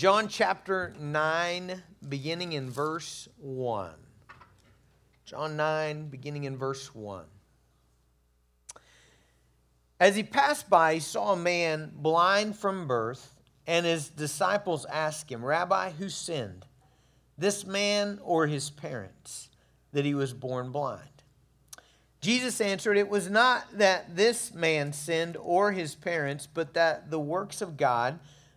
John chapter 9, beginning in verse 1. John 9, beginning in verse 1. As he passed by, he saw a man blind from birth, and his disciples asked him, Rabbi, who sinned, this man or his parents, that he was born blind? Jesus answered, It was not that this man sinned or his parents, but that the works of God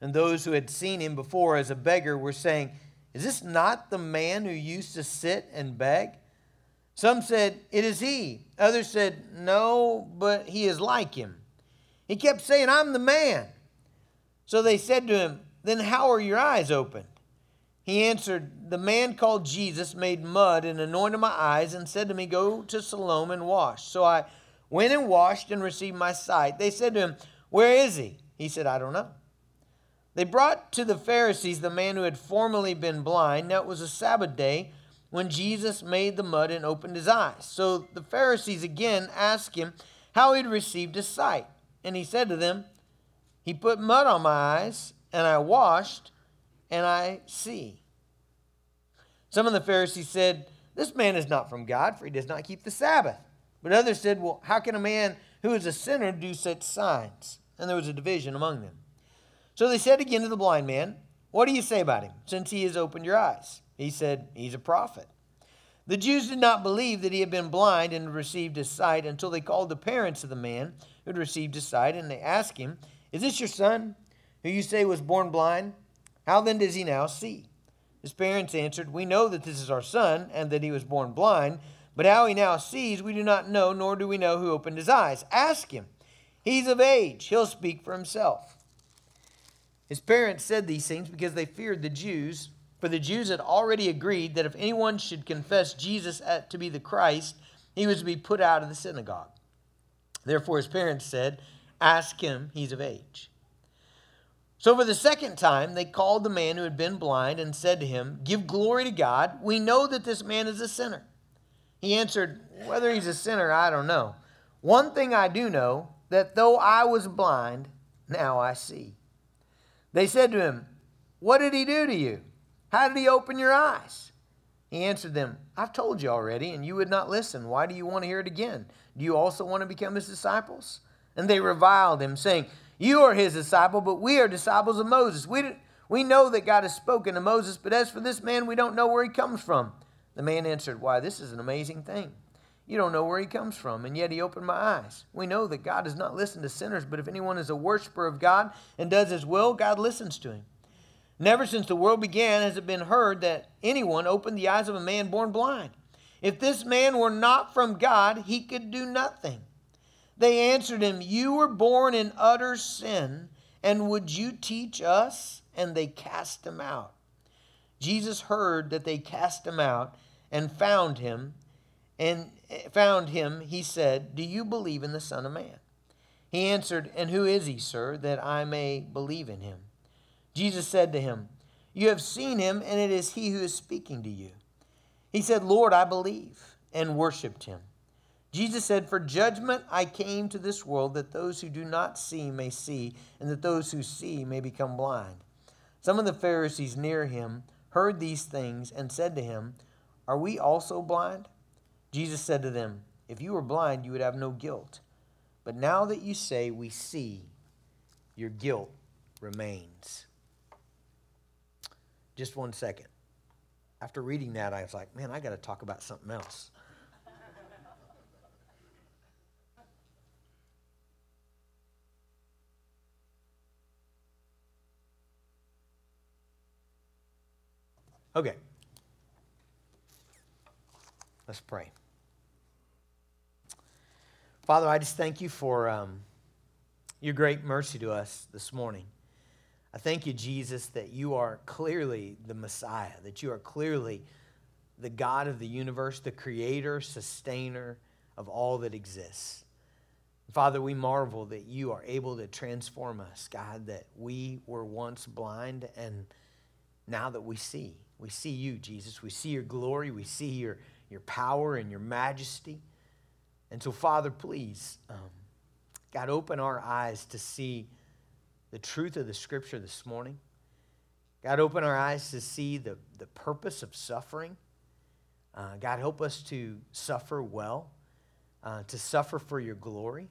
and those who had seen him before as a beggar were saying, Is this not the man who used to sit and beg? Some said, It is he. Others said, No, but he is like him. He kept saying, I'm the man. So they said to him, Then how are your eyes opened? He answered, The man called Jesus made mud and anointed my eyes and said to me, Go to Siloam and wash. So I went and washed and received my sight. They said to him, Where is he? He said, I don't know. They brought to the Pharisees the man who had formerly been blind. Now it was a Sabbath day when Jesus made the mud and opened his eyes. So the Pharisees again asked him how he had received his sight. And he said to them, He put mud on my eyes, and I washed, and I see. Some of the Pharisees said, This man is not from God, for he does not keep the Sabbath. But others said, Well, how can a man who is a sinner do such signs? And there was a division among them. So they said again to the blind man, What do you say about him, since he has opened your eyes? He said, He's a prophet. The Jews did not believe that he had been blind and received his sight until they called the parents of the man who had received his sight, and they asked him, Is this your son, who you say was born blind? How then does he now see? His parents answered, We know that this is our son, and that he was born blind, but how he now sees we do not know, nor do we know who opened his eyes. Ask him. He's of age, he'll speak for himself. His parents said these things because they feared the Jews for the Jews had already agreed that if anyone should confess Jesus to be the Christ, he was to be put out of the synagogue. Therefore, his parents said, Ask him, he's of age. So, for the second time, they called the man who had been blind and said to him, Give glory to God. We know that this man is a sinner. He answered, Whether he's a sinner, I don't know. One thing I do know, that though I was blind, now I see. They said to him, What did he do to you? How did he open your eyes? He answered them, I've told you already, and you would not listen. Why do you want to hear it again? Do you also want to become his disciples? And they reviled him, saying, You are his disciple, but we are disciples of Moses. We, we know that God has spoken to Moses, but as for this man, we don't know where he comes from. The man answered, Why, this is an amazing thing. You don't know where he comes from, and yet he opened my eyes. We know that God does not listen to sinners, but if anyone is a worshiper of God and does his will, God listens to him. Never since the world began has it been heard that anyone opened the eyes of a man born blind. If this man were not from God, he could do nothing. They answered him, You were born in utter sin, and would you teach us? And they cast him out. Jesus heard that they cast him out and found him, and found him, he said, Do you believe in the Son of Man? He answered, And who is he, sir, that I may believe in him? Jesus said to him, You have seen him, and it is he who is speaking to you. He said, Lord, I believe, and worshiped him. Jesus said, For judgment I came to this world, that those who do not see may see, and that those who see may become blind. Some of the Pharisees near him heard these things and said to him, Are we also blind? Jesus said to them, If you were blind, you would have no guilt. But now that you say, We see, your guilt remains. Just one second. After reading that, I was like, man, I got to talk about something else. Okay. Let's pray. Father, I just thank you for um, your great mercy to us this morning. I thank you, Jesus, that you are clearly the Messiah, that you are clearly the God of the universe, the creator, sustainer of all that exists. Father, we marvel that you are able to transform us, God, that we were once blind and now that we see. We see you, Jesus. We see your glory. We see your, your power and your majesty. And so, Father, please, um, God, open our eyes to see the truth of the scripture this morning. God, open our eyes to see the, the purpose of suffering. Uh, God, help us to suffer well, uh, to suffer for your glory.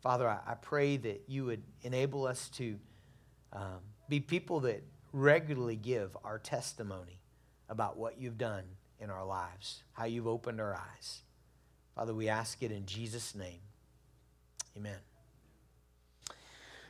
Father, I, I, pray that you would enable us to um, be people that regularly give our testimony about what you've done in our lives, how you've opened our eyes. Father, we ask it in Jesus' name. Amen.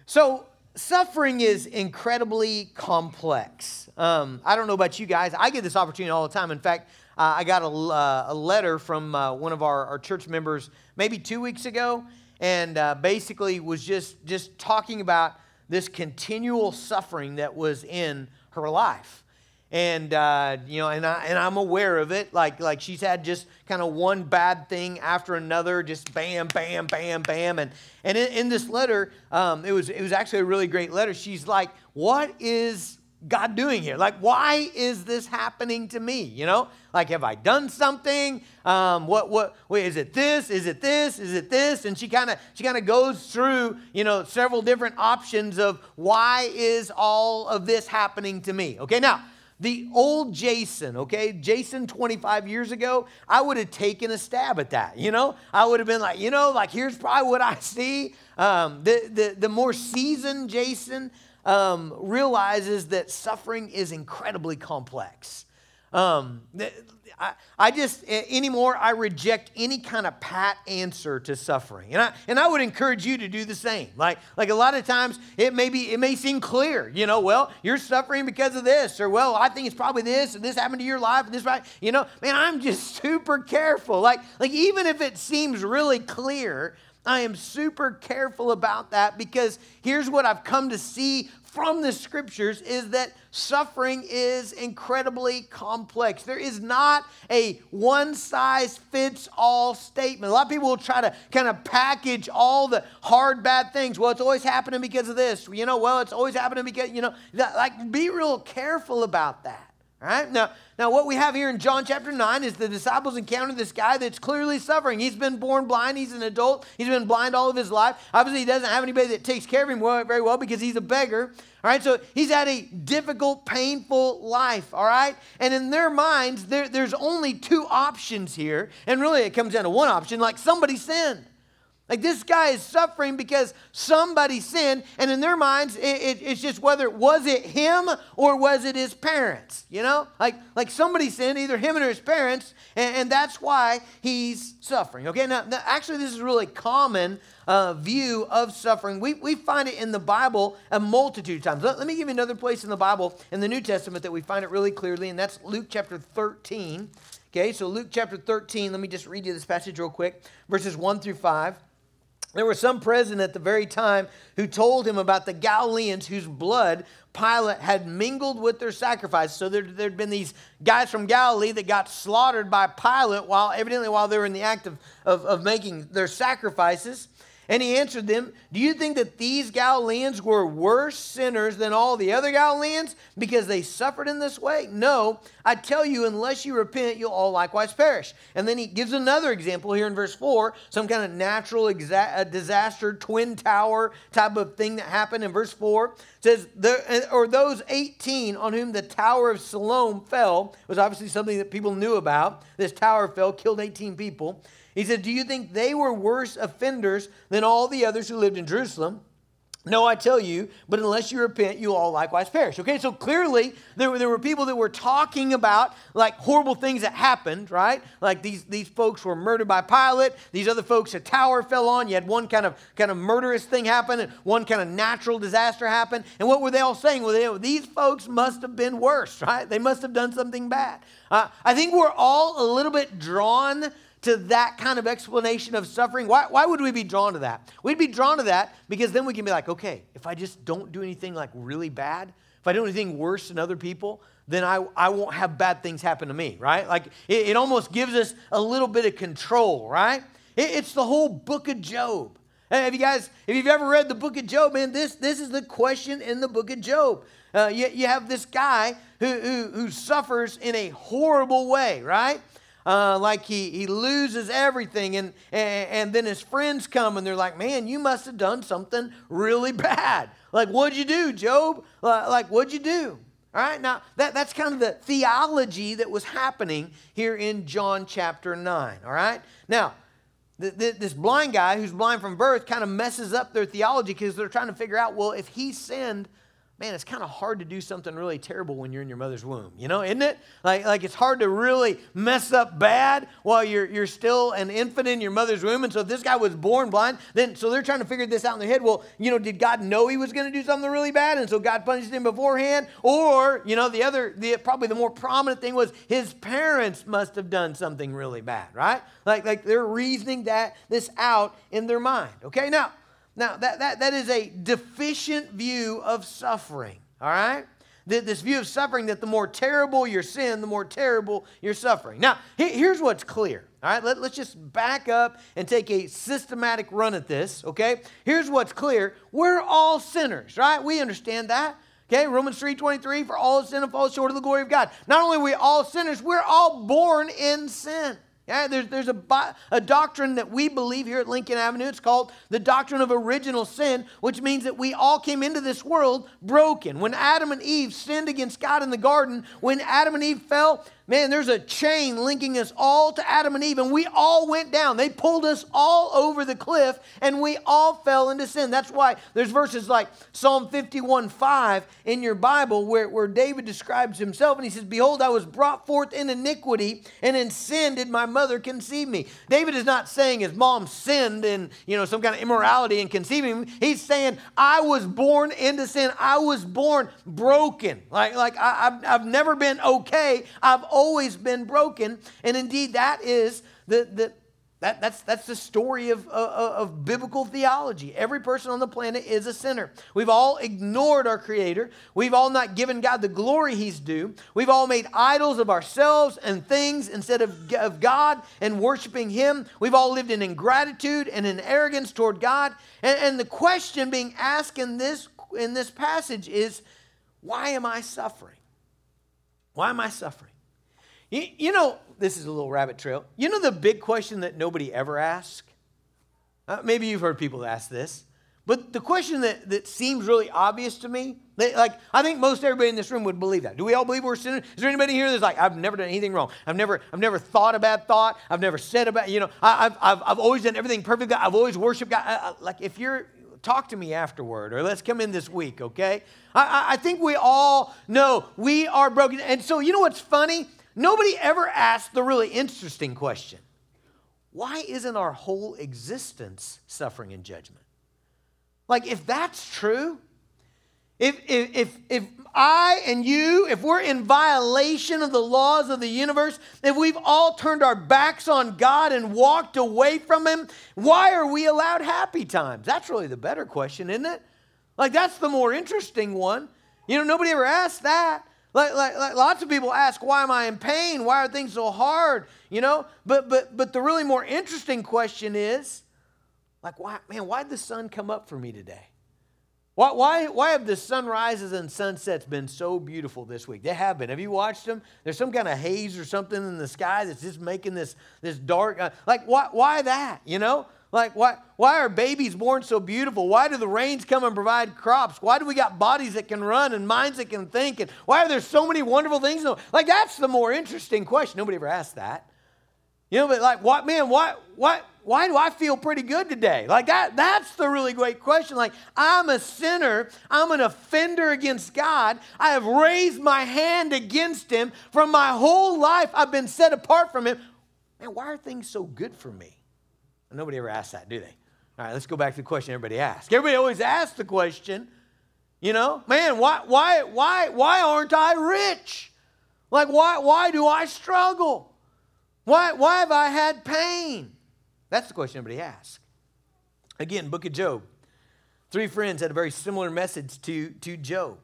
So, suffering is incredibly complex. Um, I don't know about you guys. I get this opportunity all the time. In fact, uh, I got a, uh, a letter from uh, one of our, our, church members maybe two weeks ago, and uh, basically was just, just talking about this continual suffering that was in her life and uh, you know, and I and I'm aware of it. Like like she's had just kind of one bad thing after another, just bam, bam, bam, bam, and and in, in this letter, um, it was it was actually a really great letter. She's like, "What is God doing here? Like, why is this happening to me? You know, like, have I done something? Um, what, what, wait, is it this? Is it this? Is it this? And she kind of, she kind of goes through, you know, several different options of why is all of this happening to me? Okay, now, the old Jason, okay, Jason 25 years ago, I would have taken a stab at that. You know, I would have been like, you know, like here's probably what I see. Um, the, the, the more seasoned Jason um, realizes that suffering is incredibly complex. Um, I, just anymore I reject any kind of pat answer to suffering, and I and I would encourage you to do the same. Like like a lot of times it may be it may seem clear, you know. Well, you're suffering because of this, or well, I think it's probably this, and this happened to your life, and this right. You know, man, I'm just super careful. Like like even if it seems really clear, I am super careful about that because here's what I've come to see from the scriptures is that suffering is incredibly complex. There is not a one size fits all statement. A lot of people will try to kind of package all the hard, bad things. Well, it's always happening because of this. You know, well, it's always happening because, you know, like be real careful about that. Right? Now, now, what we have here in John chapter 9 is the disciples encounter this guy that's clearly suffering. He's been born blind. He's an adult. He's been blind all of his life. Obviously, he doesn't have anybody that takes care of him very well because he's a beggar. All right, so he's had a difficult, painful life. All right, and in their minds, there, there's only two options here. And really, it comes down to one option like somebody sinned. Like this guy is suffering because somebody sinned, and in their minds, it, it, it's just whether it was it him or was it his parents, you know? Like, like somebody sinned, either him or his parents, and, and that's why he's suffering. Okay, now, now, actually, this is really common uh, view of suffering. We, we find it in the Bible a multitude of times. Let, let me give you another place in the Bible, in the New Testament, that we find it really clearly, and that's Luke chapter 13. Okay, so Luke chapter 13, let me just read you this passage real quick, verses 1 through 5. There was some present at the very time who told him about the Galileans whose blood Pilate had mingled with their sacrifice. So there, had been these guys from Galilee that got slaughtered by Pilate while evidently while they were in the act of, of, of making their sacrifices. And he answered them, Do you think that these Galileans were worse sinners than all the other Galileans because they suffered in this way? No, I tell you, unless you repent, you'll all likewise perish. And then he gives another example here in verse 4, some kind of natural exa- uh, disaster, twin tower type of thing that happened in verse 4. It says, uh, Or those 18 on whom the tower of Siloam fell, was obviously something that people knew about. This tower fell, killed 18 people. He said, Do you think they were worse offenders than all the others who lived in Jerusalem? No, I tell you, but unless you repent, you all likewise perish. Okay, so clearly there were, there were people that were talking about like horrible things that happened, right? Like these, these folks were murdered by Pilate. These other folks, a tower fell on. You had one kind of kind of murderous thing happen, and one kind of natural disaster happen. And what were they all saying? Well, they, these folks must have been worse, right? They must have done something bad. Uh, I think we're all a little bit drawn to that kind of explanation of suffering? Why, why would we be drawn to that? We'd be drawn to that because then we can be like, okay, if I just don't do anything like really bad, if I do anything worse than other people, then I, I won't have bad things happen to me, right? Like it, it almost gives us a little bit of control, right? It, it's the whole book of Job. Have you guys, if you've ever read the book of Job, man, this, this is the question in the book of Job. Uh, you, you have this guy who, who, who suffers in a horrible way, right? Uh, like he, he loses everything, and, and, and then his friends come and they're like, Man, you must have done something really bad. Like, what'd you do, Job? Like, what'd you do? All right, now that, that's kind of the theology that was happening here in John chapter 9. All right, now the, the, this blind guy who's blind from birth kind of messes up their theology because they're trying to figure out, well, if he sinned, man, it's kind of hard to do something really terrible when you're in your mother's womb, you know, isn't it? Like, like it's hard to really mess up bad while you're, you're still an infant in your mother's womb. And so if this guy was born blind, then so they're trying to figure this out in their head. Well, you know, did God know he was going to do something really bad? And so God punished him beforehand? Or, you know, the other, the, probably the more prominent thing was his parents must have done something really bad, right? Like, like they're reasoning that this out in their mind. Okay, now, now, that, that, that is a deficient view of suffering, all right? This view of suffering that the more terrible your sin, the more terrible your suffering. Now, here's what's clear, all right? Let, let's just back up and take a systematic run at this, okay? Here's what's clear we're all sinners, right? We understand that. Okay, Romans 3:23, for all sin and fall short of the glory of God. Not only are we all sinners, we're all born in sin. Yeah, there's, there's a, a doctrine that we believe here at Lincoln Avenue. It's called the doctrine of original sin, which means that we all came into this world broken. When Adam and Eve sinned against God in the garden, when Adam and Eve fell, Man, there's a chain linking us all to Adam and Eve, and we all went down. They pulled us all over the cliff, and we all fell into sin. That's why there's verses like Psalm 51 5 in your Bible where, where David describes himself, and he says, Behold, I was brought forth in iniquity, and in sin did my mother conceive me. David is not saying his mom sinned in you know some kind of immorality and conceiving him. He's saying, I was born into sin. I was born broken. Like, like I, I've, I've never been okay. I've always been broken. And indeed, that is the, the, that, that's, that's the story of, of, of, biblical theology. Every person on the planet is a sinner. We've all ignored our Creator. We've all not given God the glory He's due. We've all made idols of ourselves and things instead of, of God and worshiping Him. We've all lived in ingratitude and in arrogance toward God. And, and the question being asked in this, in this passage is why am I suffering? Why am I suffering? You, you know, this is a little rabbit trail. You know the big question that nobody ever asks? Uh, maybe you've heard people ask this. But the question that, that seems really obvious to me, they, like I think most everybody in this room would believe that. Do we all believe we're sinners? Is there anybody here that's like, I've never done anything wrong. I've never, I've never thought a bad thought. I've never said about, you know, I, have I've, I've always done everything perfectly. I've always worshiped God. I, I, like if you're, talk to me afterward or let's come in this week, okay? I, I think we all know we are broken. And so you know what's funny? Nobody ever asked the really interesting question why isn't our whole existence suffering and judgment? Like, if that's true, if, if, if, if I and you, if we're in violation of the laws of the universe, if we've all turned our backs on God and walked away from Him, why are we allowed happy times? That's really the better question, isn't it? Like, that's the more interesting one. You know, nobody ever asked that. Like, like, like, lots of people ask, why am I in pain? Why are things so hard? You know, but but but the really more interesting question is, like, why, man, why did the sun come up for me today? Why, why, why have the sunrises and sunsets been so beautiful this week? They have been. Have you watched them? There's some kind of haze or something in the sky that's just making this, this dark. Uh, like, why, why that? You know? Like, why, why are babies born so beautiful? Why do the rains come and provide crops? Why do we got bodies that can run and minds that can think? And why are there so many wonderful things? Like, that's the more interesting question. Nobody ever asked that. You know, but like, what, man, why, why, why do I feel pretty good today? Like, that, that's the really great question. Like, I'm a sinner. I'm an offender against God. I have raised my hand against Him. From my whole life, I've been set apart from Him. Man, why are things so good for me? Nobody ever asks that, do they? All right, let's go back to the question everybody asks. Everybody always asks the question, you know, man, why, why, why, why aren't I rich? Like, why, why do I struggle? Why, why have I had pain? That's the question everybody asks. Again, book of Job. Three friends had a very similar message to, to Job,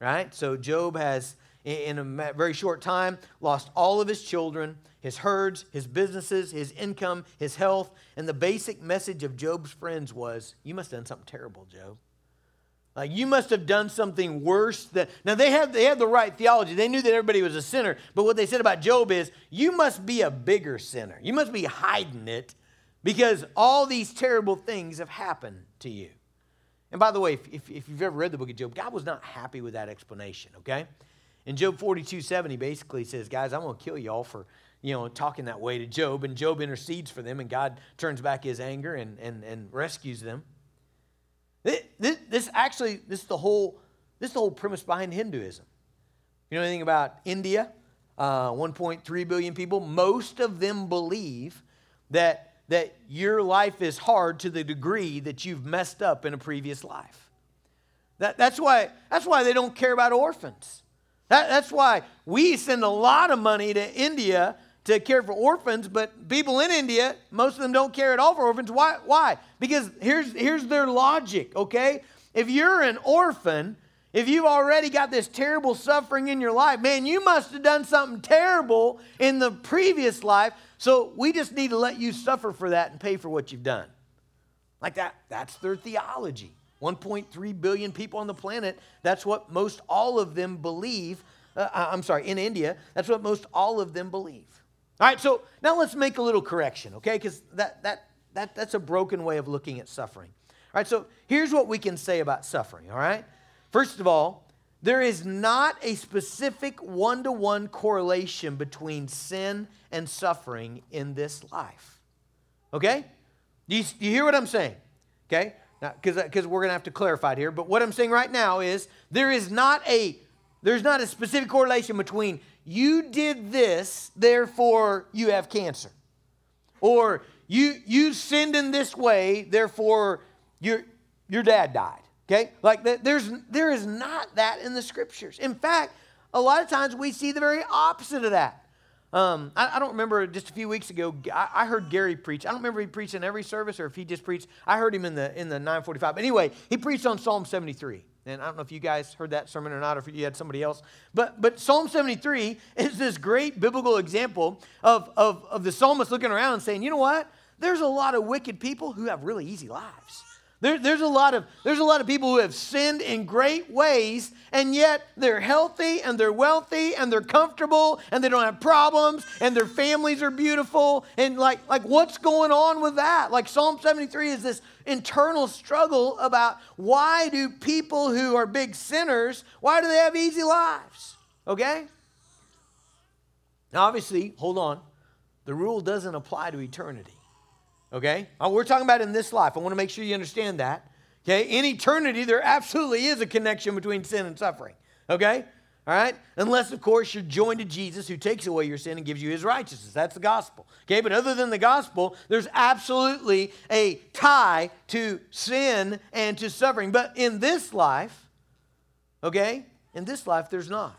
right? So Job has, in a very short time, lost all of his children, his herds, his businesses, his income, his health. And the basic message of Job's friends was, You must have done something terrible, Job. Like you must have done something worse than now they had they had the right theology. They knew that everybody was a sinner, but what they said about Job is you must be a bigger sinner. You must be hiding it because all these terrible things have happened to you. And by the way, if, if, if you've ever read the book of Job, God was not happy with that explanation, okay? In Job 42 7, he basically says, Guys, I'm going to kill y'all for you know, talking that way to Job. And Job intercedes for them, and God turns back his anger and, and, and rescues them. This, this, this actually, this is the whole, this is the whole premise behind Hinduism. You know anything about India? Uh, 1.3 billion people. Most of them believe that that your life is hard to the degree that you've messed up in a previous life. That, that's, why, that's why they don't care about orphans. That, that's why we send a lot of money to India to care for orphans, but people in India, most of them don't care at all for orphans. Why? Why? Because here's, here's their logic, okay? If you're an orphan, if you've already got this terrible suffering in your life, man, you must have done something terrible in the previous life so we just need to let you suffer for that and pay for what you've done. Like that, that's their theology. 1.3 billion people on the planet, that's what most all of them believe. Uh, I'm sorry, in India, that's what most all of them believe. All right, so now let's make a little correction, okay? Because that, that, that, that's a broken way of looking at suffering. All right, so here's what we can say about suffering, all right? First of all, there is not a specific one to one correlation between sin and suffering in this life. Okay? Do you, do you hear what I'm saying? Okay? Because uh, we're going to have to clarify it here. But what I'm saying right now is there is not a there's not a specific correlation between you did this, therefore you have cancer. Or you you sinned in this way, therefore your your dad died. Okay? Like there's there is not that in the scriptures. In fact, a lot of times we see the very opposite of that. Um, I, I, don't remember just a few weeks ago. I, I, heard Gary preach. I don't remember he preached in every service or if he just preached. I heard him in the in the 945. But anyway, he preached on Psalm 73. And I don't know if you guys heard that sermon or not, or if you had somebody else. But but Psalm 73 is this great biblical example of, of, of the psalmist looking around and saying, you know what? There's a lot of wicked people who have really easy lives. There, there's, a lot of, there's a lot of people who have sinned in great ways, and yet they're healthy and they're wealthy and they're comfortable and they don't have problems and their families are beautiful. And like, like what's going on with that? Like Psalm 73 is this internal struggle about why do people who are big sinners, why do they have easy lives? Okay? Now, obviously, hold on. The rule doesn't apply to eternity. Okay? Uh, we're talking about in this life. I want to make sure you understand that. Okay? In eternity, there absolutely is a connection between sin and suffering. Okay? All right? Unless, of course, you're joined to Jesus who takes away your sin and gives you his righteousness. That's the gospel. Okay? But other than the gospel, there's absolutely a tie to sin and to suffering. But in this life, okay? In this life, there's not.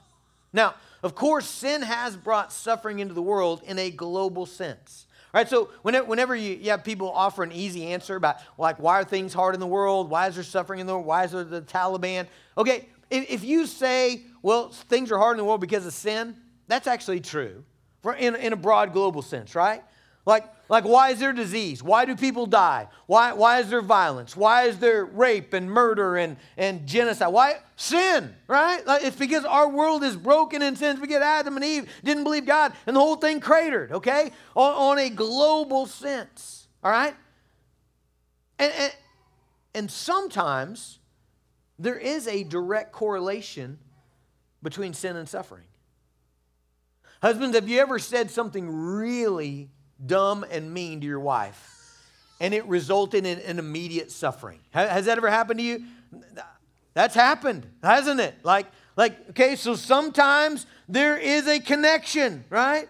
Now, of course, sin has brought suffering into the world in a global sense. Right, so whenever, whenever you, you, have people offer an easy answer about, like, why are things hard in the world? Why is there suffering in the world? Why is there the Taliban? Okay, if, if you say, well, things are hard in the world because of sin, that's actually true for, in, in a broad global sense, right? Like, like, why is there disease? Why do people die? Why, why is there violence? Why is there rape and murder and, and genocide? Why? Sin, right? Like, it's because our world is broken in sin. We get Adam and Eve didn't believe God, and the whole thing cratered, okay? On, on a global sense, all right? And, and, and sometimes there is a direct correlation between sin and suffering. Husbands, have you ever said something really dumb and mean to your wife and it resulted in an immediate suffering. Has that ever happened to you? That's happened, hasn't it? Like, like, okay, so sometimes there is a connection, right?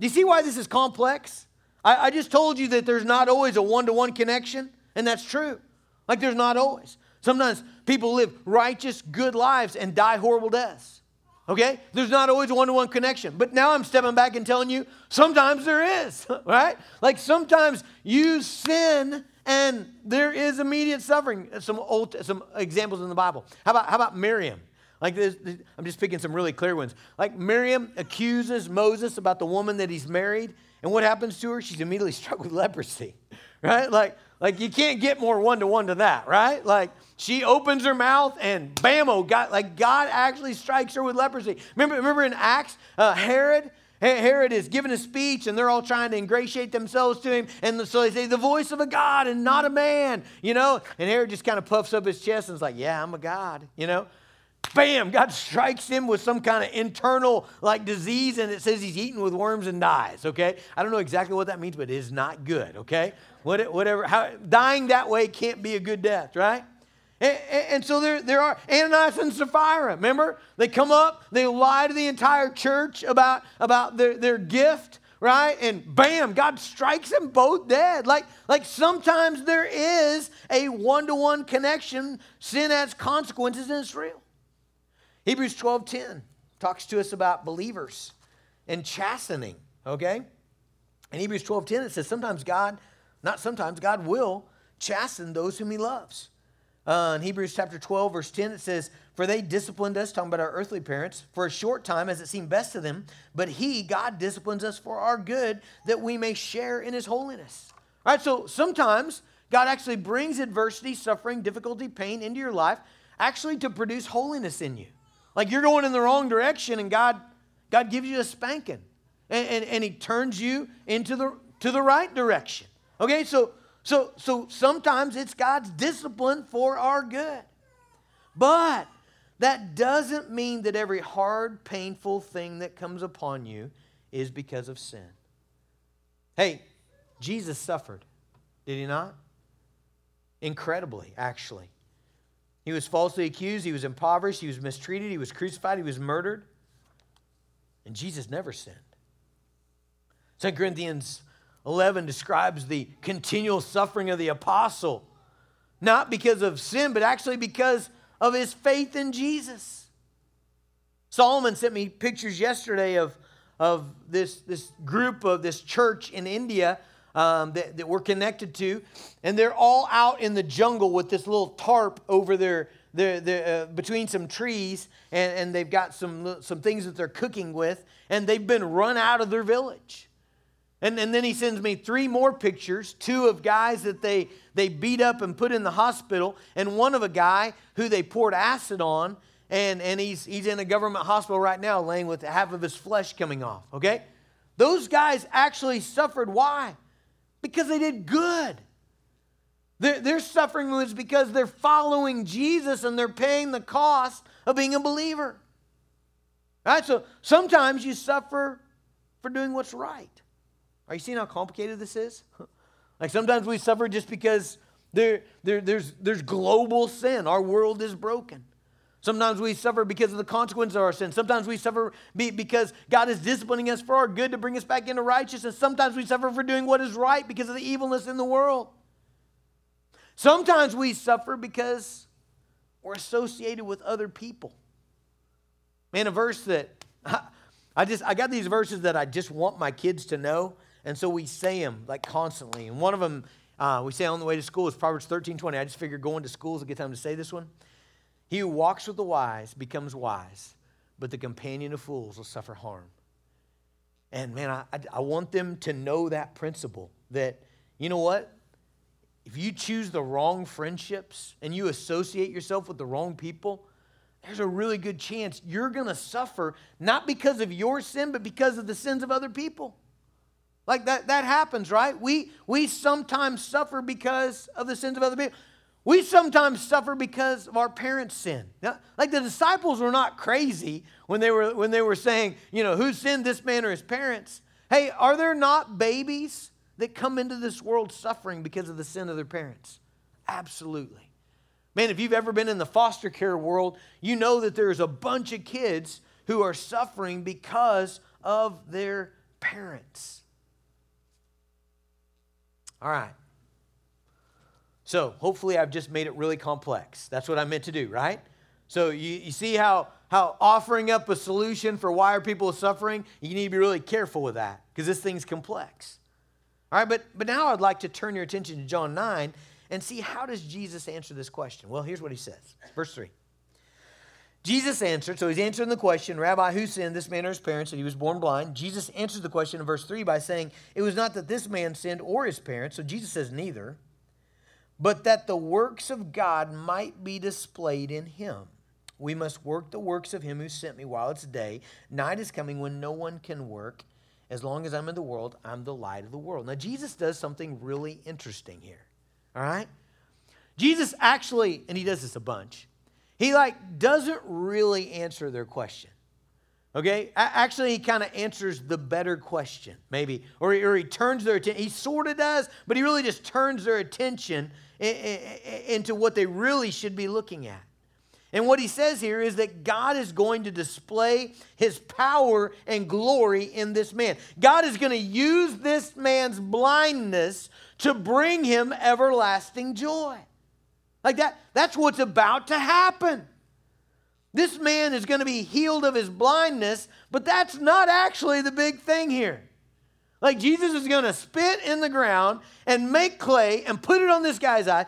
Do you see why this is complex? I, I just told you that there's not always a one to one connection, and that's true. Like, there's not always. Sometimes people live righteous, good lives and die horrible deaths. Okay? There's not always a one to one connection. But now I'm stepping back and telling you sometimes there is, right? Like sometimes you sin and there is immediate suffering. Some old some examples in the Bible. How about how about Miriam? Like this, I'm just picking some really clear ones. Like Miriam accuses Moses about the woman that he's married, and what happens to her? She's immediately struck with leprosy, right? Like like you can't get more one to one to that, right? Like she opens her mouth and bammo, God, like God actually strikes her with leprosy. Remember, remember in Acts, uh, Herod Herod is giving a speech and they're all trying to ingratiate themselves to him. And so they say, the voice of a God and not a man, you know? And Herod just kind of puffs up his chest and is like, yeah, I'm a God, you know? Bam, God strikes him with some kind of internal like disease and it says he's eaten with worms and dies, okay? I don't know exactly what that means, but it is not good, okay? Whatever, how, dying that way can't be a good death, right? And, and, so there, there are Ananias and Sapphira. Remember? They come up, they lie to the entire church about, about their, their gift, right? And bam, God strikes them both dead. Like, like sometimes there is a one to one connection. Sin has consequences and it's real. Hebrews 12 10 talks to us about believers and chastening, okay? In Hebrews 12 10, it says sometimes God, not sometimes, God will chasten those whom he loves. Uh, in Hebrews chapter 12, verse 10, it says, For they disciplined us, talking about our earthly parents, for a short time as it seemed best to them, but He, God, disciplines us for our good, that we may share in His holiness. All right, so sometimes God actually brings adversity, suffering, difficulty, pain into your life, actually to produce holiness in you. Like you're going in the wrong direction, and God, God gives you a spanking, and, and, and He turns you into the, to the right direction. Okay, so so, so sometimes it's God's discipline for our good. But that doesn't mean that every hard, painful thing that comes upon you is because of sin. Hey, Jesus suffered, did he not? Incredibly, actually. He was falsely accused, he was impoverished, he was mistreated, he was crucified, he was murdered. And Jesus never sinned. 2 Corinthians 11 describes the continual suffering of the apostle, not because of sin, but actually because of his faith in Jesus. Solomon sent me pictures yesterday of, of this, this group of this church in India um, that, that we're connected to, and they're all out in the jungle with this little tarp over their, their, uh, between some trees, and, and they've got some, some things that they're cooking with, and they've been run out of their village. And, and then he sends me three more pictures two of guys that they, they beat up and put in the hospital, and one of a guy who they poured acid on, and, and he's, he's in a government hospital right now, laying with half of his flesh coming off. Okay? Those guys actually suffered. Why? Because they did good. Their, their suffering was because they're following Jesus and they're paying the cost of being a believer. Right? So sometimes you suffer for doing what's right. Are you seeing how complicated this is? like sometimes we suffer just because there, there, there's, there's global sin. Our world is broken. Sometimes we suffer because of the consequences of our sin. Sometimes we suffer because God is disciplining us for our good to bring us back into righteousness. Sometimes we suffer for doing what is right because of the evilness in the world. Sometimes we suffer because we're associated with other people. Man, a verse that I just I got these verses that I just want my kids to know. And so we say them like constantly. And one of them uh, we say on the way to school is Proverbs 13 20. I just figured going to school is a good time to say this one. He who walks with the wise becomes wise, but the companion of fools will suffer harm. And man, I, I, I want them to know that principle that, you know what? If you choose the wrong friendships and you associate yourself with the wrong people, there's a really good chance you're going to suffer not because of your sin, but because of the sins of other people. Like that, that happens, right? We, we sometimes suffer because of the sins of other people. We sometimes suffer because of our parents' sin. Now, like the disciples were not crazy when they were, when they were saying, you know, who sinned this man or his parents? Hey, are there not babies that come into this world suffering because of the sin of their parents? Absolutely. Man, if you've ever been in the foster care world, you know that there's a bunch of kids who are suffering because of their parents. All right. So hopefully I've just made it really complex. That's what I meant to do, right? So you, you see how, how offering up a solution for why are people suffering, you need to be really careful with that because this thing's complex. All right, but, but now I'd like to turn your attention to John 9 and see how does Jesus answer this question. Well, here's what he says. Verse 3. Jesus answered, so he's answering the question, Rabbi, who sinned, this man or his parents, that he was born blind? Jesus answers the question in verse 3 by saying, It was not that this man sinned or his parents, so Jesus says neither, but that the works of God might be displayed in him. We must work the works of him who sent me while it's day. Night is coming when no one can work. As long as I'm in the world, I'm the light of the world. Now, Jesus does something really interesting here. All right? Jesus actually, and he does this a bunch, he like doesn't really answer their question. Okay? Actually, he kind of answers the better question, maybe. Or he, or he turns their attention. He sort of does, but he really just turns their attention into what they really should be looking at. And what he says here is that God is going to display his power and glory in this man. God is going to use this man's blindness to bring him everlasting joy. Like that, that's what's about to happen. This man is going to be healed of his blindness, but that's not actually the big thing here. Like Jesus is going to spit in the ground and make clay and put it on this guy's eye,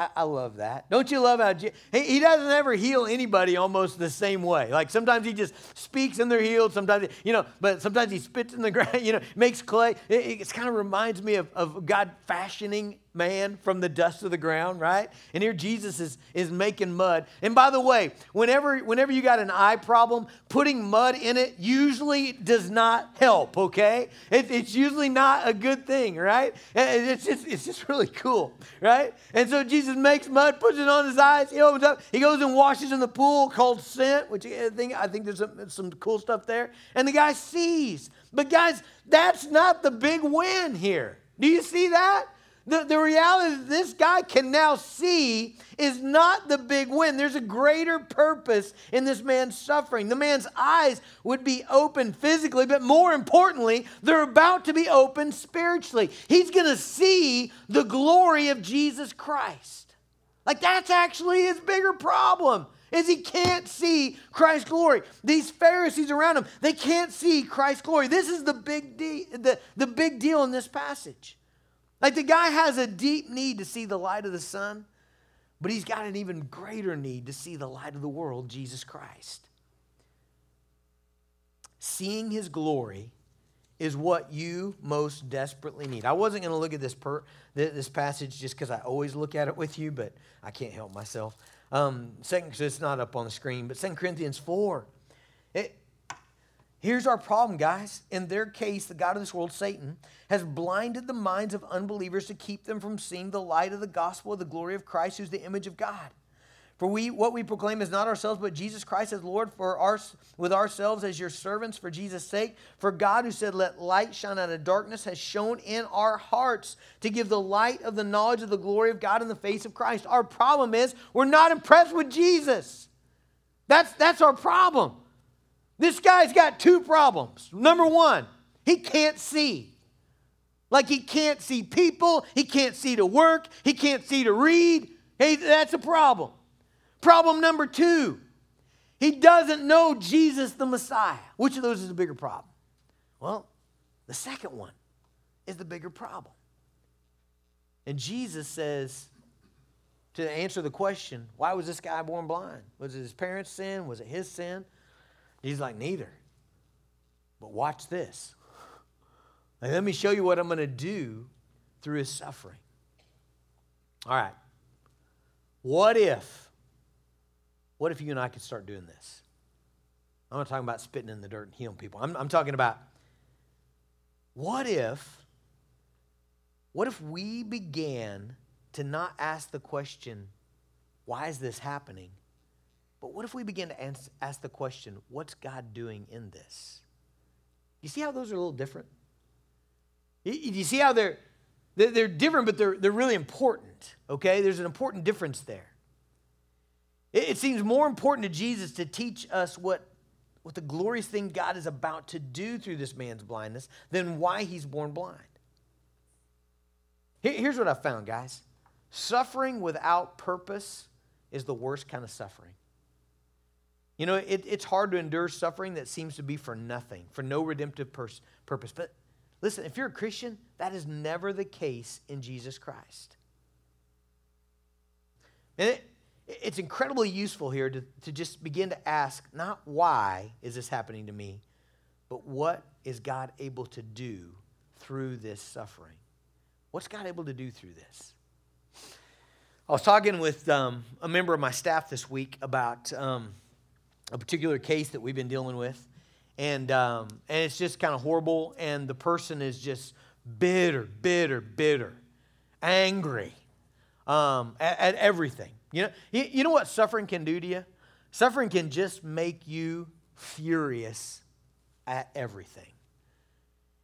I, I love that. Don't you love how he, he doesn't ever heal anybody almost the same way? Like sometimes he just speaks and they're healed. Sometimes, you know, but sometimes he spits in the ground, you know, makes clay. It, it kind of reminds me of, of God fashioning man from the dust of the ground, right? And here Jesus is, is making mud. And by the way, whenever, whenever you got an eye problem, putting mud in it usually does not help, okay? It, it's usually not a good thing, right? It's just, it's just really cool, right? And so Jesus makes mud, puts it on his eyes, he opens up, he goes and washes in the pool called Sent, which uh, I think, I think there's some, some cool stuff there. And the guy sees. But guys, that's not the big win here. Do you see that? The, the reality is this guy can now see is not the big win. There's a greater purpose in this man's suffering. The man's eyes would be open physically, but more importantly, they're about to be open spiritually. He's going to see the glory of Jesus Christ. Like that's actually his bigger problem is he can't see Christ's glory. These Pharisees around him, they can't see Christ's glory. This is the big, de- the, the big deal in this passage. Like the guy has a deep need to see the light of the sun, but he's got an even greater need to see the light of the world, Jesus Christ. Seeing his glory is what you most desperately need. I wasn't going to look at this per, this passage just because I always look at it with you, but I can't help myself. Um, second, it's not up on the screen, but Second Corinthians 4. It, Here's our problem, guys. In their case, the God of this world, Satan, has blinded the minds of unbelievers to keep them from seeing the light of the gospel of the glory of Christ, who's the image of God. For we, what we proclaim is not ourselves, but Jesus Christ as Lord, for our, with ourselves as your servants for Jesus' sake. For God, who said, Let light shine out of darkness, has shown in our hearts to give the light of the knowledge of the glory of God in the face of Christ. Our problem is we're not impressed with Jesus. That's, that's our problem. This guy's got two problems. Number one, he can't see. Like he can't see people, he can't see to work, he can't see to read. Hey, that's a problem. Problem number two, he doesn't know Jesus the Messiah. Which of those is the bigger problem? Well, the second one is the bigger problem. And Jesus says, to answer the question, why was this guy born blind? Was it his parents' sin? Was it his sin? He's like, Neither. But watch this. Let me show you what I'm going to do through his suffering. All right. What if, what if you and I could start doing this? I'm not talking about spitting in the dirt and healing people. I'm, I'm talking about what if, what if we began to not ask the question, why is this happening? But what if we begin to ask the question, what's God doing in this? You see how those are a little different? You see how they're, they're different, but they're, they're really important, okay? There's an important difference there. It, seems more important to Jesus to teach us what, what the glorious thing God is about to do through this man's blindness than why he's born blind. Here's what I found, guys suffering without purpose is the worst kind of suffering. You know, it, it's hard to endure suffering that seems to be for nothing, for no redemptive pers- purpose. But listen, if you're a Christian, that is never the case in Jesus Christ. And it, it's incredibly useful here to, to just begin to ask not why is this happening to me, but what is God able to do through this suffering? What's God able to do through this? I was talking with um, a member of my staff this week about um, a particular case that we've been dealing with, and um, and it's just kind of horrible, and the person is just bitter, bitter, bitter, angry um, at, at, everything. You know, you, you know what suffering can do to you? Suffering can just make you furious at everything.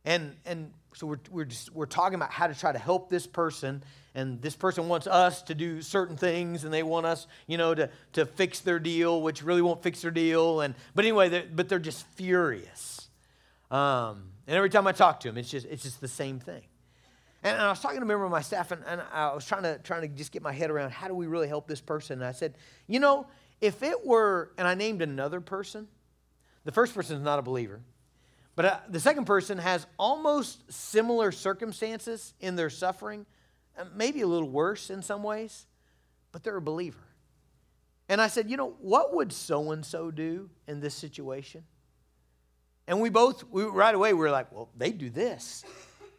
And, and so we're, we're, just, we're talking about how to try to help this person and this person wants us to do certain things and they want us you know to, to fix their deal which really won't fix their deal and but anyway they're, but they're just furious. Um, and every time i talk to them it's just it's just the same thing. And, i was talking to a member of my staff and, and i was trying to trying to just get my head around how do we really help this person? And i said you know if it were and i named another person. The first person is not a believer but uh, the second person has almost similar circumstances in their suffering uh, maybe a little worse in some ways, but they're a believer. And I said, you know, what would so and so do in this situation? And we both, we, right away, we were like, well, they'd do this.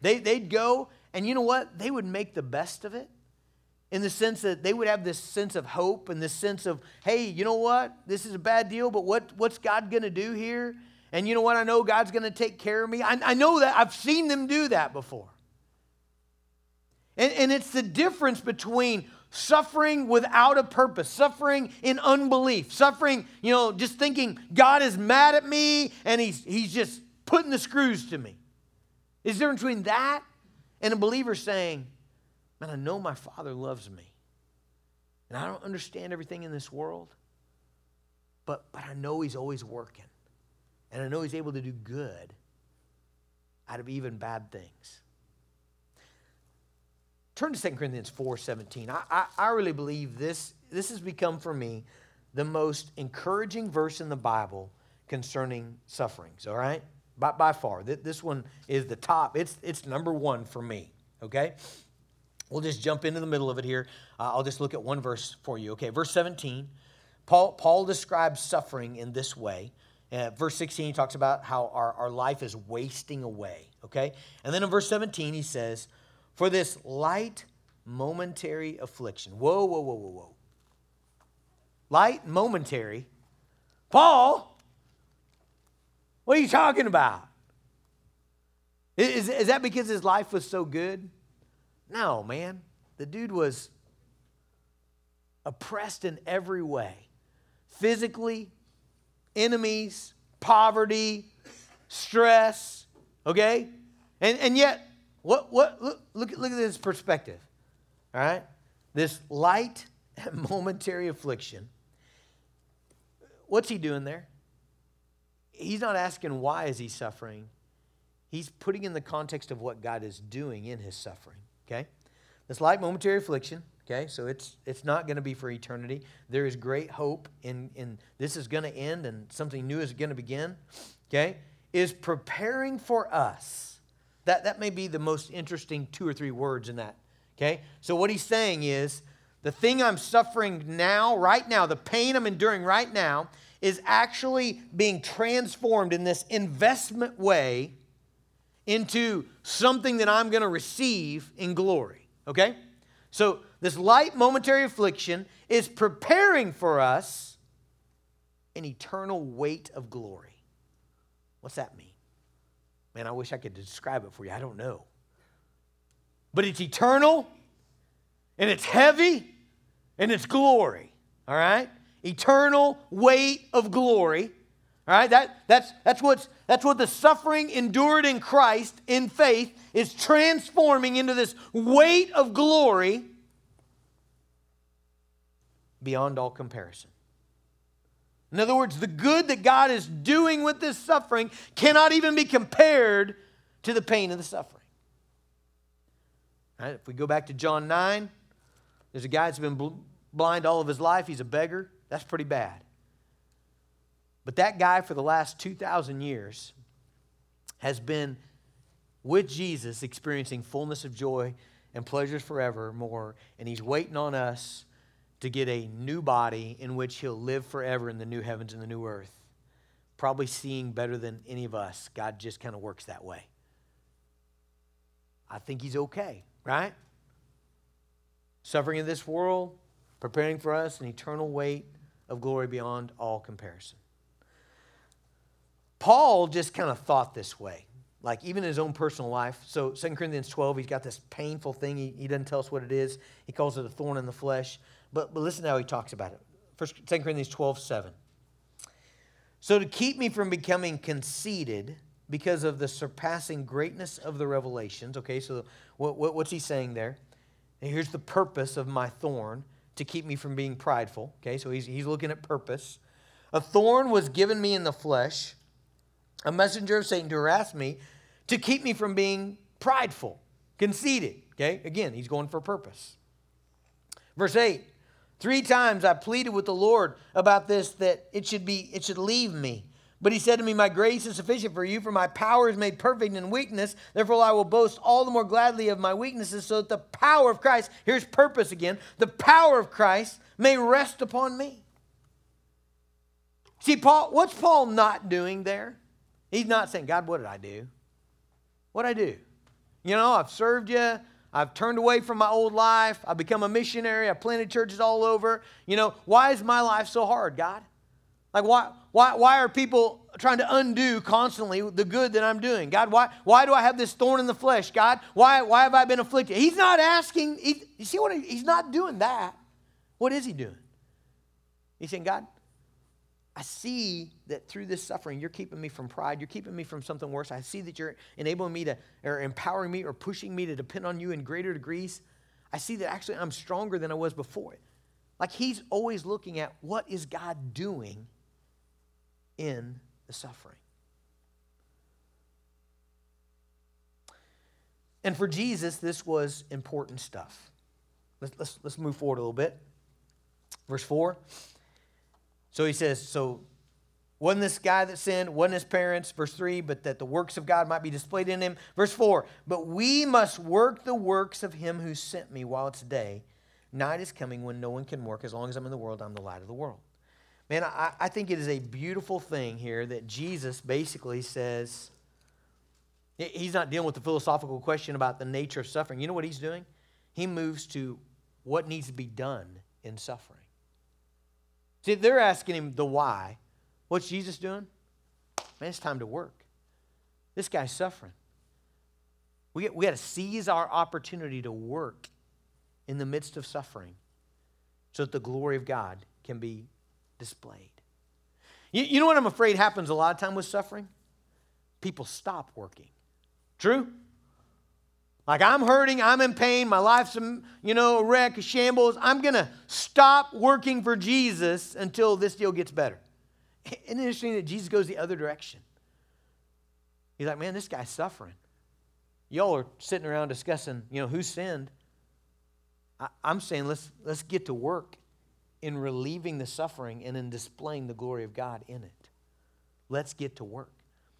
They, they'd go, and you know what? They would make the best of it in the sense that they would have this sense of hope and this sense of, hey, you know what? This is a bad deal, but what, what's God going to do here? And you know what? I know God's going to take care of me. I, I know that. I've seen them do that before. And, and it's the difference between suffering without a purpose, suffering in unbelief, suffering, you know, just thinking God is mad at me and he's, he's just putting the screws to me. Is there between that and a believer saying, Man, I know my Father loves me. And I don't understand everything in this world, but, but I know He's always working. And I know He's able to do good out of even bad things. Turn to 2 Corinthians 4 17. I, I, I really believe this, this has become for me the most encouraging verse in the Bible concerning sufferings, all right? By, by far. This one is the top. It's, it's number one for me, okay? We'll just jump into the middle of it here. Uh, I'll just look at one verse for you, okay? Verse 17, Paul, Paul describes suffering in this way. Uh, verse 16, he talks about how our, our life is wasting away, okay? And then in verse 17, he says, for this light momentary affliction. Whoa, whoa, whoa, whoa, whoa. Light momentary? Paul, what are you talking about? Is, is that because his life was so good? No, man. The dude was oppressed in every way physically, enemies, poverty, stress, okay? And, and yet, what, what, look, look, look at this perspective. All right? This light momentary affliction. What's he doing there? He's not asking why is he suffering. He's putting in the context of what God is doing in his suffering. Okay? This light momentary affliction, okay, so it's it's not going to be for eternity. There is great hope in, in this is going to end and something new is going to begin. Okay? Is preparing for us that, that may be the most interesting two or three words in that. Okay? So, what he's saying is the thing I'm suffering now, right now, the pain I'm enduring right now, is actually being transformed in this investment way into something that I'm going to receive in glory. Okay? So, this light momentary affliction is preparing for us an eternal weight of glory. What's that mean? Man, I wish I could describe it for you. I don't know. But it's eternal and it's heavy and it's glory. All right? Eternal weight of glory. All right? That, that's, that's, what's, that's what the suffering endured in Christ in faith is transforming into this weight of glory beyond all comparison. In other words, the good that God is doing with this suffering cannot even be compared to the pain of the suffering. Right, if we go back to John 9, there's a guy that's been blind all of his life. He's a beggar. That's pretty bad. But that guy for the last 2,000 years has been with Jesus experiencing fullness of joy and pleasures forevermore, and he's waiting on us to get a new body in which he'll live forever in the new heavens and the new earth. Probably seeing better than any of us. God just kind of works that way. I think he's okay, right? Suffering in this world, preparing for us an eternal weight of glory beyond all comparison. Paul just kind of thought this way like even in his own personal life. So 2 Corinthians 12, he's got this painful thing. He, he doesn't tell us what it is. He calls it a thorn in the flesh. But, but listen to how he talks about it. First, 2 Corinthians 12, 7. So to keep me from becoming conceited because of the surpassing greatness of the revelations, okay, so what, what, what's he saying there? And here's the purpose of my thorn to keep me from being prideful, okay, so he's, he's looking at purpose. A thorn was given me in the flesh a messenger of Satan to harass me, to keep me from being prideful, conceited. Okay, again, he's going for purpose. Verse 8 Three times I pleaded with the Lord about this that it should be it should leave me. But he said to me, My grace is sufficient for you, for my power is made perfect in weakness. Therefore, I will boast all the more gladly of my weaknesses, so that the power of Christ, here's purpose again, the power of Christ may rest upon me. See, Paul, what's Paul not doing there? He's not saying, God, what did I do? What did I do? You know, I've served you. I've turned away from my old life. I've become a missionary. I've planted churches all over. You know, why is my life so hard, God? Like, why, why, why are people trying to undo constantly the good that I'm doing? God, why, why do I have this thorn in the flesh? God, why, why have I been afflicted? He's not asking, he, you see what? He, he's not doing that. What is he doing? He's saying, God, I see that through this suffering, you're keeping me from pride. You're keeping me from something worse. I see that you're enabling me to, or empowering me, or pushing me to depend on you in greater degrees. I see that actually I'm stronger than I was before. Like he's always looking at what is God doing in the suffering. And for Jesus, this was important stuff. Let's, let's, let's move forward a little bit. Verse 4 so he says, so wasn't this guy that sinned, wasn't his parents, verse 3, but that the works of God might be displayed in him. Verse 4, but we must work the works of him who sent me while it's day. Night is coming when no one can work. As long as I'm in the world, I'm the light of the world. Man, I, I think it is a beautiful thing here that Jesus basically says, he's not dealing with the philosophical question about the nature of suffering. You know what he's doing? He moves to what needs to be done in suffering. See, they're asking him the why. What's Jesus doing? Man, it's time to work. This guy's suffering. We, we got to seize our opportunity to work in the midst of suffering so that the glory of God can be displayed. You, you know what I'm afraid happens a lot of time with suffering? People stop working. True? Like I'm hurting, I'm in pain, my life's a, you know, a wreck, a shambles. I'm going to stop working for Jesus until this deal gets better. Isn't it interesting that Jesus goes the other direction? He's like, man, this guy's suffering. Y'all are sitting around discussing, you know, who sinned. I, I'm saying let's, let's get to work in relieving the suffering and in displaying the glory of God in it. Let's get to work.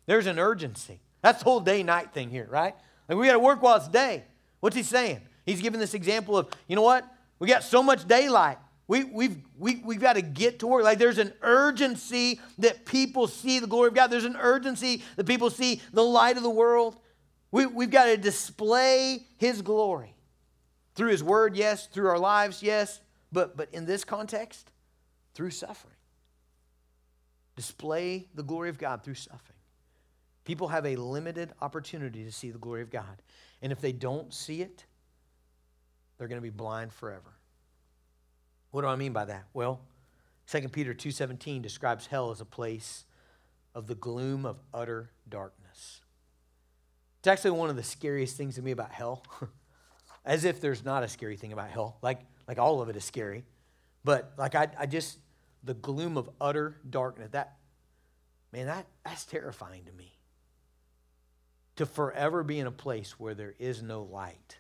There's an urgency. That's the whole day night thing here, right? Like we got to work while it's day. What's he saying? He's giving this example of, you know what? We got so much daylight. We, we've, we, we've got to get to work. Like there's an urgency that people see the glory of God. There's an urgency that people see the light of the world. We, we've got to display his glory through his word, yes, through our lives, yes, but, but in this context, through suffering. Display the glory of God through suffering. People have a limited opportunity to see the glory of God. And if they don't see it, they're going to be blind forever. What do I mean by that? Well, 2 Peter 2:17 describes hell as a place of the gloom of utter darkness. It's actually one of the scariest things to me about hell. as if there's not a scary thing about hell. Like, like all of it is scary. But like I, I just the gloom of utter darkness, that man, that, that's terrifying to me to forever be in a place where there is no light,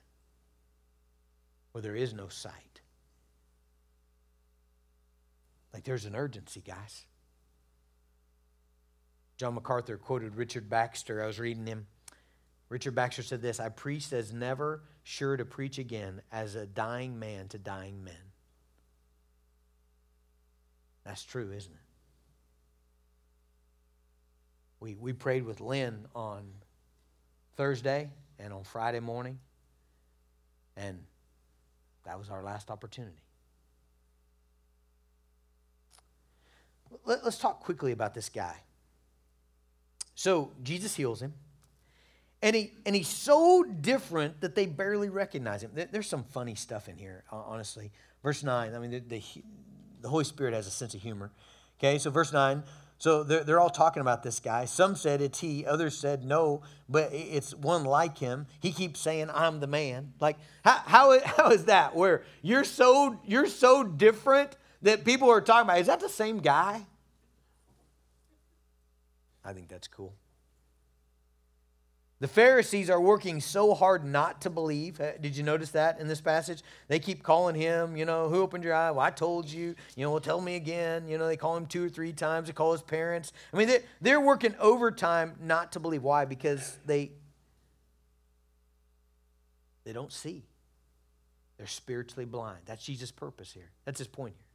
where there is no sight. Like there's an urgency, guys. John MacArthur quoted Richard Baxter. I was reading him. Richard Baxter said this I preached as never sure to preach again as a dying man to dying men. That's true, isn't it? We, we prayed with Lynn on Thursday and on Friday morning, and that was our last opportunity. Let, us talk quickly about this guy. So, Jesus heals him. And, he, and he's so different that they barely recognize him. There's some funny stuff in here, honestly. Verse 9, I mean, the, the, the Holy Spirit has a sense of humor. Okay, so verse 9, so they're, they're all talking about this guy. Some said it's he, others said no, but it's one like him. He keeps saying, I'm the man. Like, how, how, how is that? Where you're so, you're so different that people are talking about, is that the same guy? I think that's cool. The Pharisees are working so hard not to believe. Did you notice that in this passage? They keep calling him, you know, who opened your eye? Well, I told you, you know, well, tell me again. You know, they call him two or three times. They call his parents. I mean, they, they're working overtime not to believe. Why? Because they, they don't see. They're spiritually blind. That's Jesus' purpose here. That's his point here.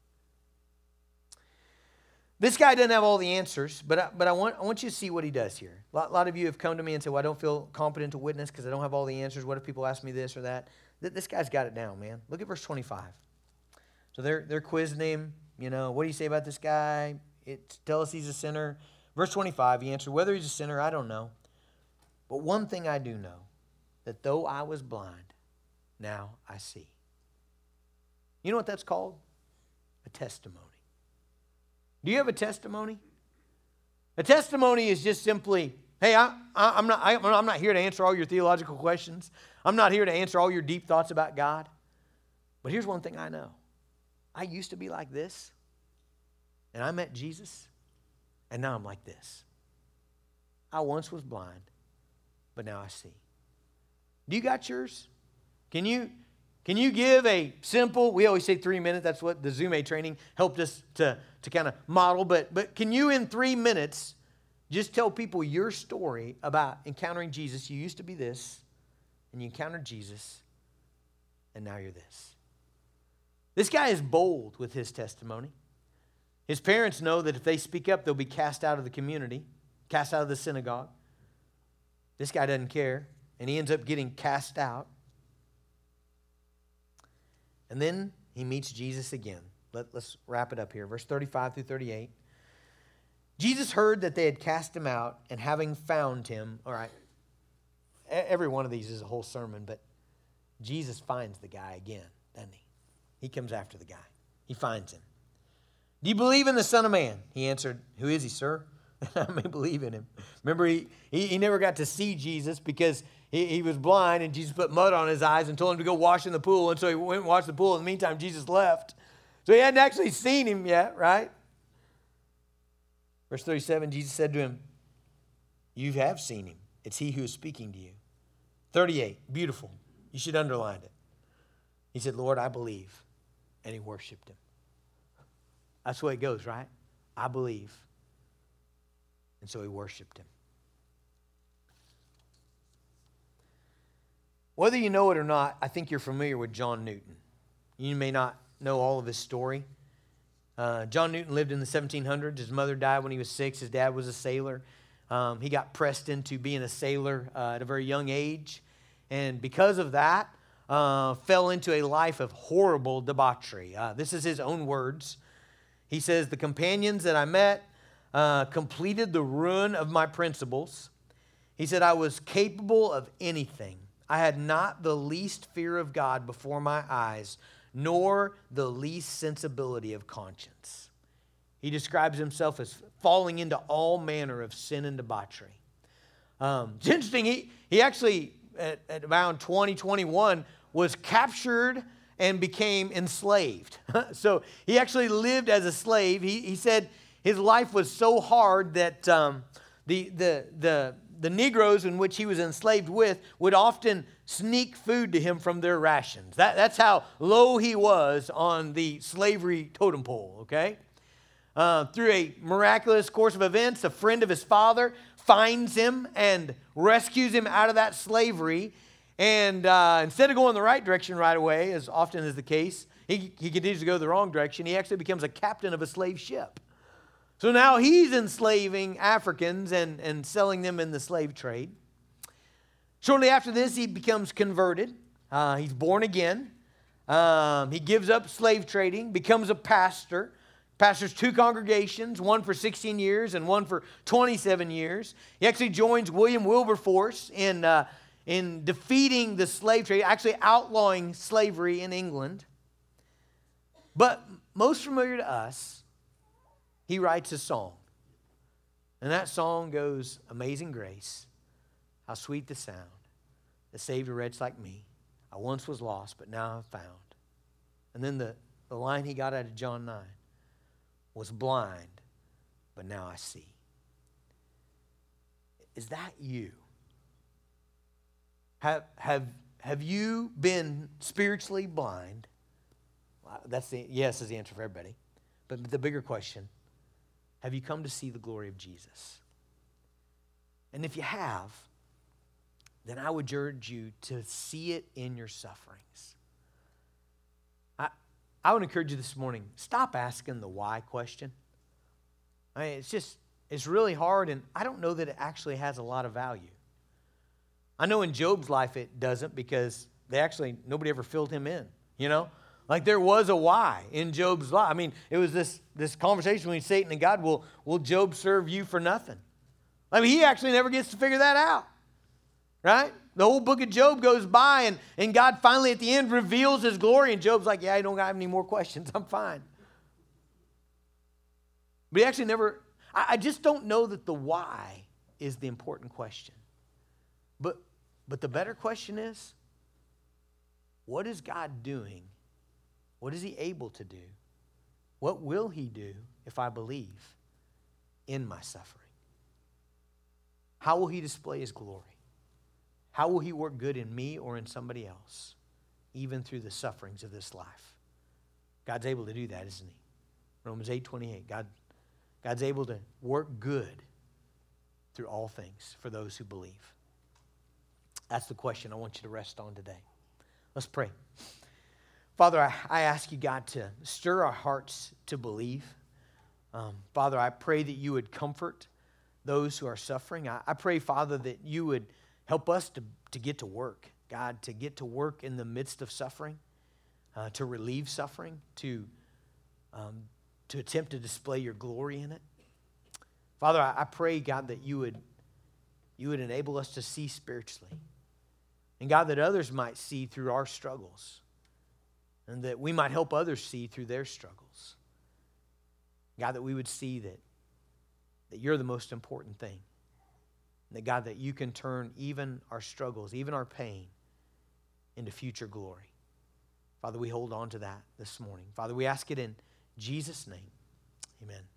This guy doesn't have all the answers, but I, but I want, I want you to see what he does here. A lot, lot of you have come to me and said, well, I don't feel competent to witness because I don't have all the answers. What if people ask me this or that? This guy's got it down, man. Look at verse 25. So they're, they're quizzing him. You know, what do you say about this guy? It, tell us he's a sinner. Verse 25, he answered, Whether he's a sinner, I don't know. But one thing I do know that though I was blind, now I see. You know what that's called? A testimony. Do you have a testimony? A testimony is just simply, hey, I, am not, I, I'm not here to answer all your theological questions. I'm not here to answer all your deep thoughts about God. But here's one thing I know I used to be like this, and I met Jesus, and now I'm like this. I once was blind, but now I see. Do you got yours? Can you can you give a simple, we always say three minutes, that's what the Zúme training helped us to, to kind of model, but, but can you in three minutes just tell people your story about encountering Jesus? You used to be this, and you encountered Jesus, and now you're this. This guy is bold with his testimony. His parents know that if they speak up, they'll be cast out of the community, cast out of the synagogue. This guy doesn't care, and he ends up getting cast out. And then he meets Jesus again. Let, us wrap it up here. Verse 35 through 38. Jesus heard that they had cast him out, and having found him, all right, every one of these is a whole sermon, but Jesus finds the guy again, doesn't he? He comes after the guy, he finds him. Do you believe in the Son of Man? He answered, Who is he, sir? I may believe in him. Remember, he, he, he never got to see Jesus because he, he was blind, and Jesus put mud on his eyes and told him to go wash in the pool. And so he went and washed the pool. In the meantime, Jesus left. So he hadn't actually seen him yet, right? Verse 37 Jesus said to him, You have seen him. It's he who is speaking to you. 38, beautiful. You should underline it. He said, Lord, I believe. And he worshiped him. That's the way it goes, right? I believe. And so he worshiped him. Whether you know it or not, I think you're familiar with John Newton. You may not know all of his story. Uh, John Newton lived in the 1700s. His mother died when he was six. His dad was a sailor. Um, he got pressed into being a sailor uh, at a very young age. And because of that, uh, fell into a life of horrible debauchery. Uh, this is his own words. He says, The companions that I met uh, completed the ruin of my principles. He said, I was capable of anything. I had not the least fear of God before my eyes, nor the least sensibility of conscience. He describes himself as falling into all manner of sin and debauchery. Um, it's interesting, he, he actually, at, at around 2021, was captured and became enslaved. so he actually lived as a slave. He, he said his life was so hard that um, the, the, the, the Negroes in which he was enslaved with would often sneak food to him from their rations. That, that's how low he was on the slavery totem pole, okay? Uh, through a miraculous course of events, a friend of his father finds him and rescues him out of that slavery. And uh, instead of going the right direction right away, as often is the case, he, he continues to go the wrong direction. He actually becomes a captain of a slave ship. So now he's enslaving Africans and, and selling them in the slave trade. Shortly after this, he becomes converted. Uh, he's born again. Um, he gives up slave trading, becomes a pastor, pastors two congregations, one for 16 years and one for 27 years. He actually joins William Wilberforce in, uh, in defeating the slave trade, actually outlawing slavery in England. But most familiar to us, he writes a song. And that song goes Amazing Grace, how sweet the sound that saved a wretch like me. I once was lost, but now I'm found. And then the, the line he got out of John 9 was blind, but now I see. Is that you? Have, have, have you been spiritually blind? That's the yes is the answer for everybody. But the bigger question, have you come to see the glory of Jesus? And if you have, then I would urge you to see it in your sufferings. I, I would encourage you this morning stop asking the why question. I mean, it's just, it's really hard, and I don't know that it actually has a lot of value. I know in Job's life it doesn't because they actually, nobody ever filled him in, you know? Like there was a why in Job's life. I mean, it was this, this conversation between Satan and God will, will Job serve you for nothing? I mean, he actually never gets to figure that out right? The whole book of Job goes by, and, and God finally at the end reveals his glory, and Job's like, Yeah, I don't have any more questions. I'm fine. But he actually never, I, I just don't know that the why is the important question. But, but the better question is what is God doing? What is he able to do? What will he do if I believe in my suffering? How will he display his glory? How will He work good in me or in somebody else, even through the sufferings of this life? God's able to do that, isn't He? Romans 8 28. God, God's able to work good through all things for those who believe. That's the question I want you to rest on today. Let's pray. Father, I, ask you, God, to stir our hearts to believe. Um, Father, I pray that you would comfort those who are suffering. I, I pray, Father, that you would Help us to, to get to work, God, to get to work in the midst of suffering, uh, to relieve suffering, to, um, to attempt to display your glory in it. Father, I, I pray, God, that you would, you would enable us to see spiritually. And God, that others might see through our struggles. And that we might help others see through their struggles. God, that we would see that, that you're the most important thing. That God, that you can turn even our struggles, even our pain, into future glory. Father, we hold on to that this morning. Father, we ask it in Jesus' name. Amen.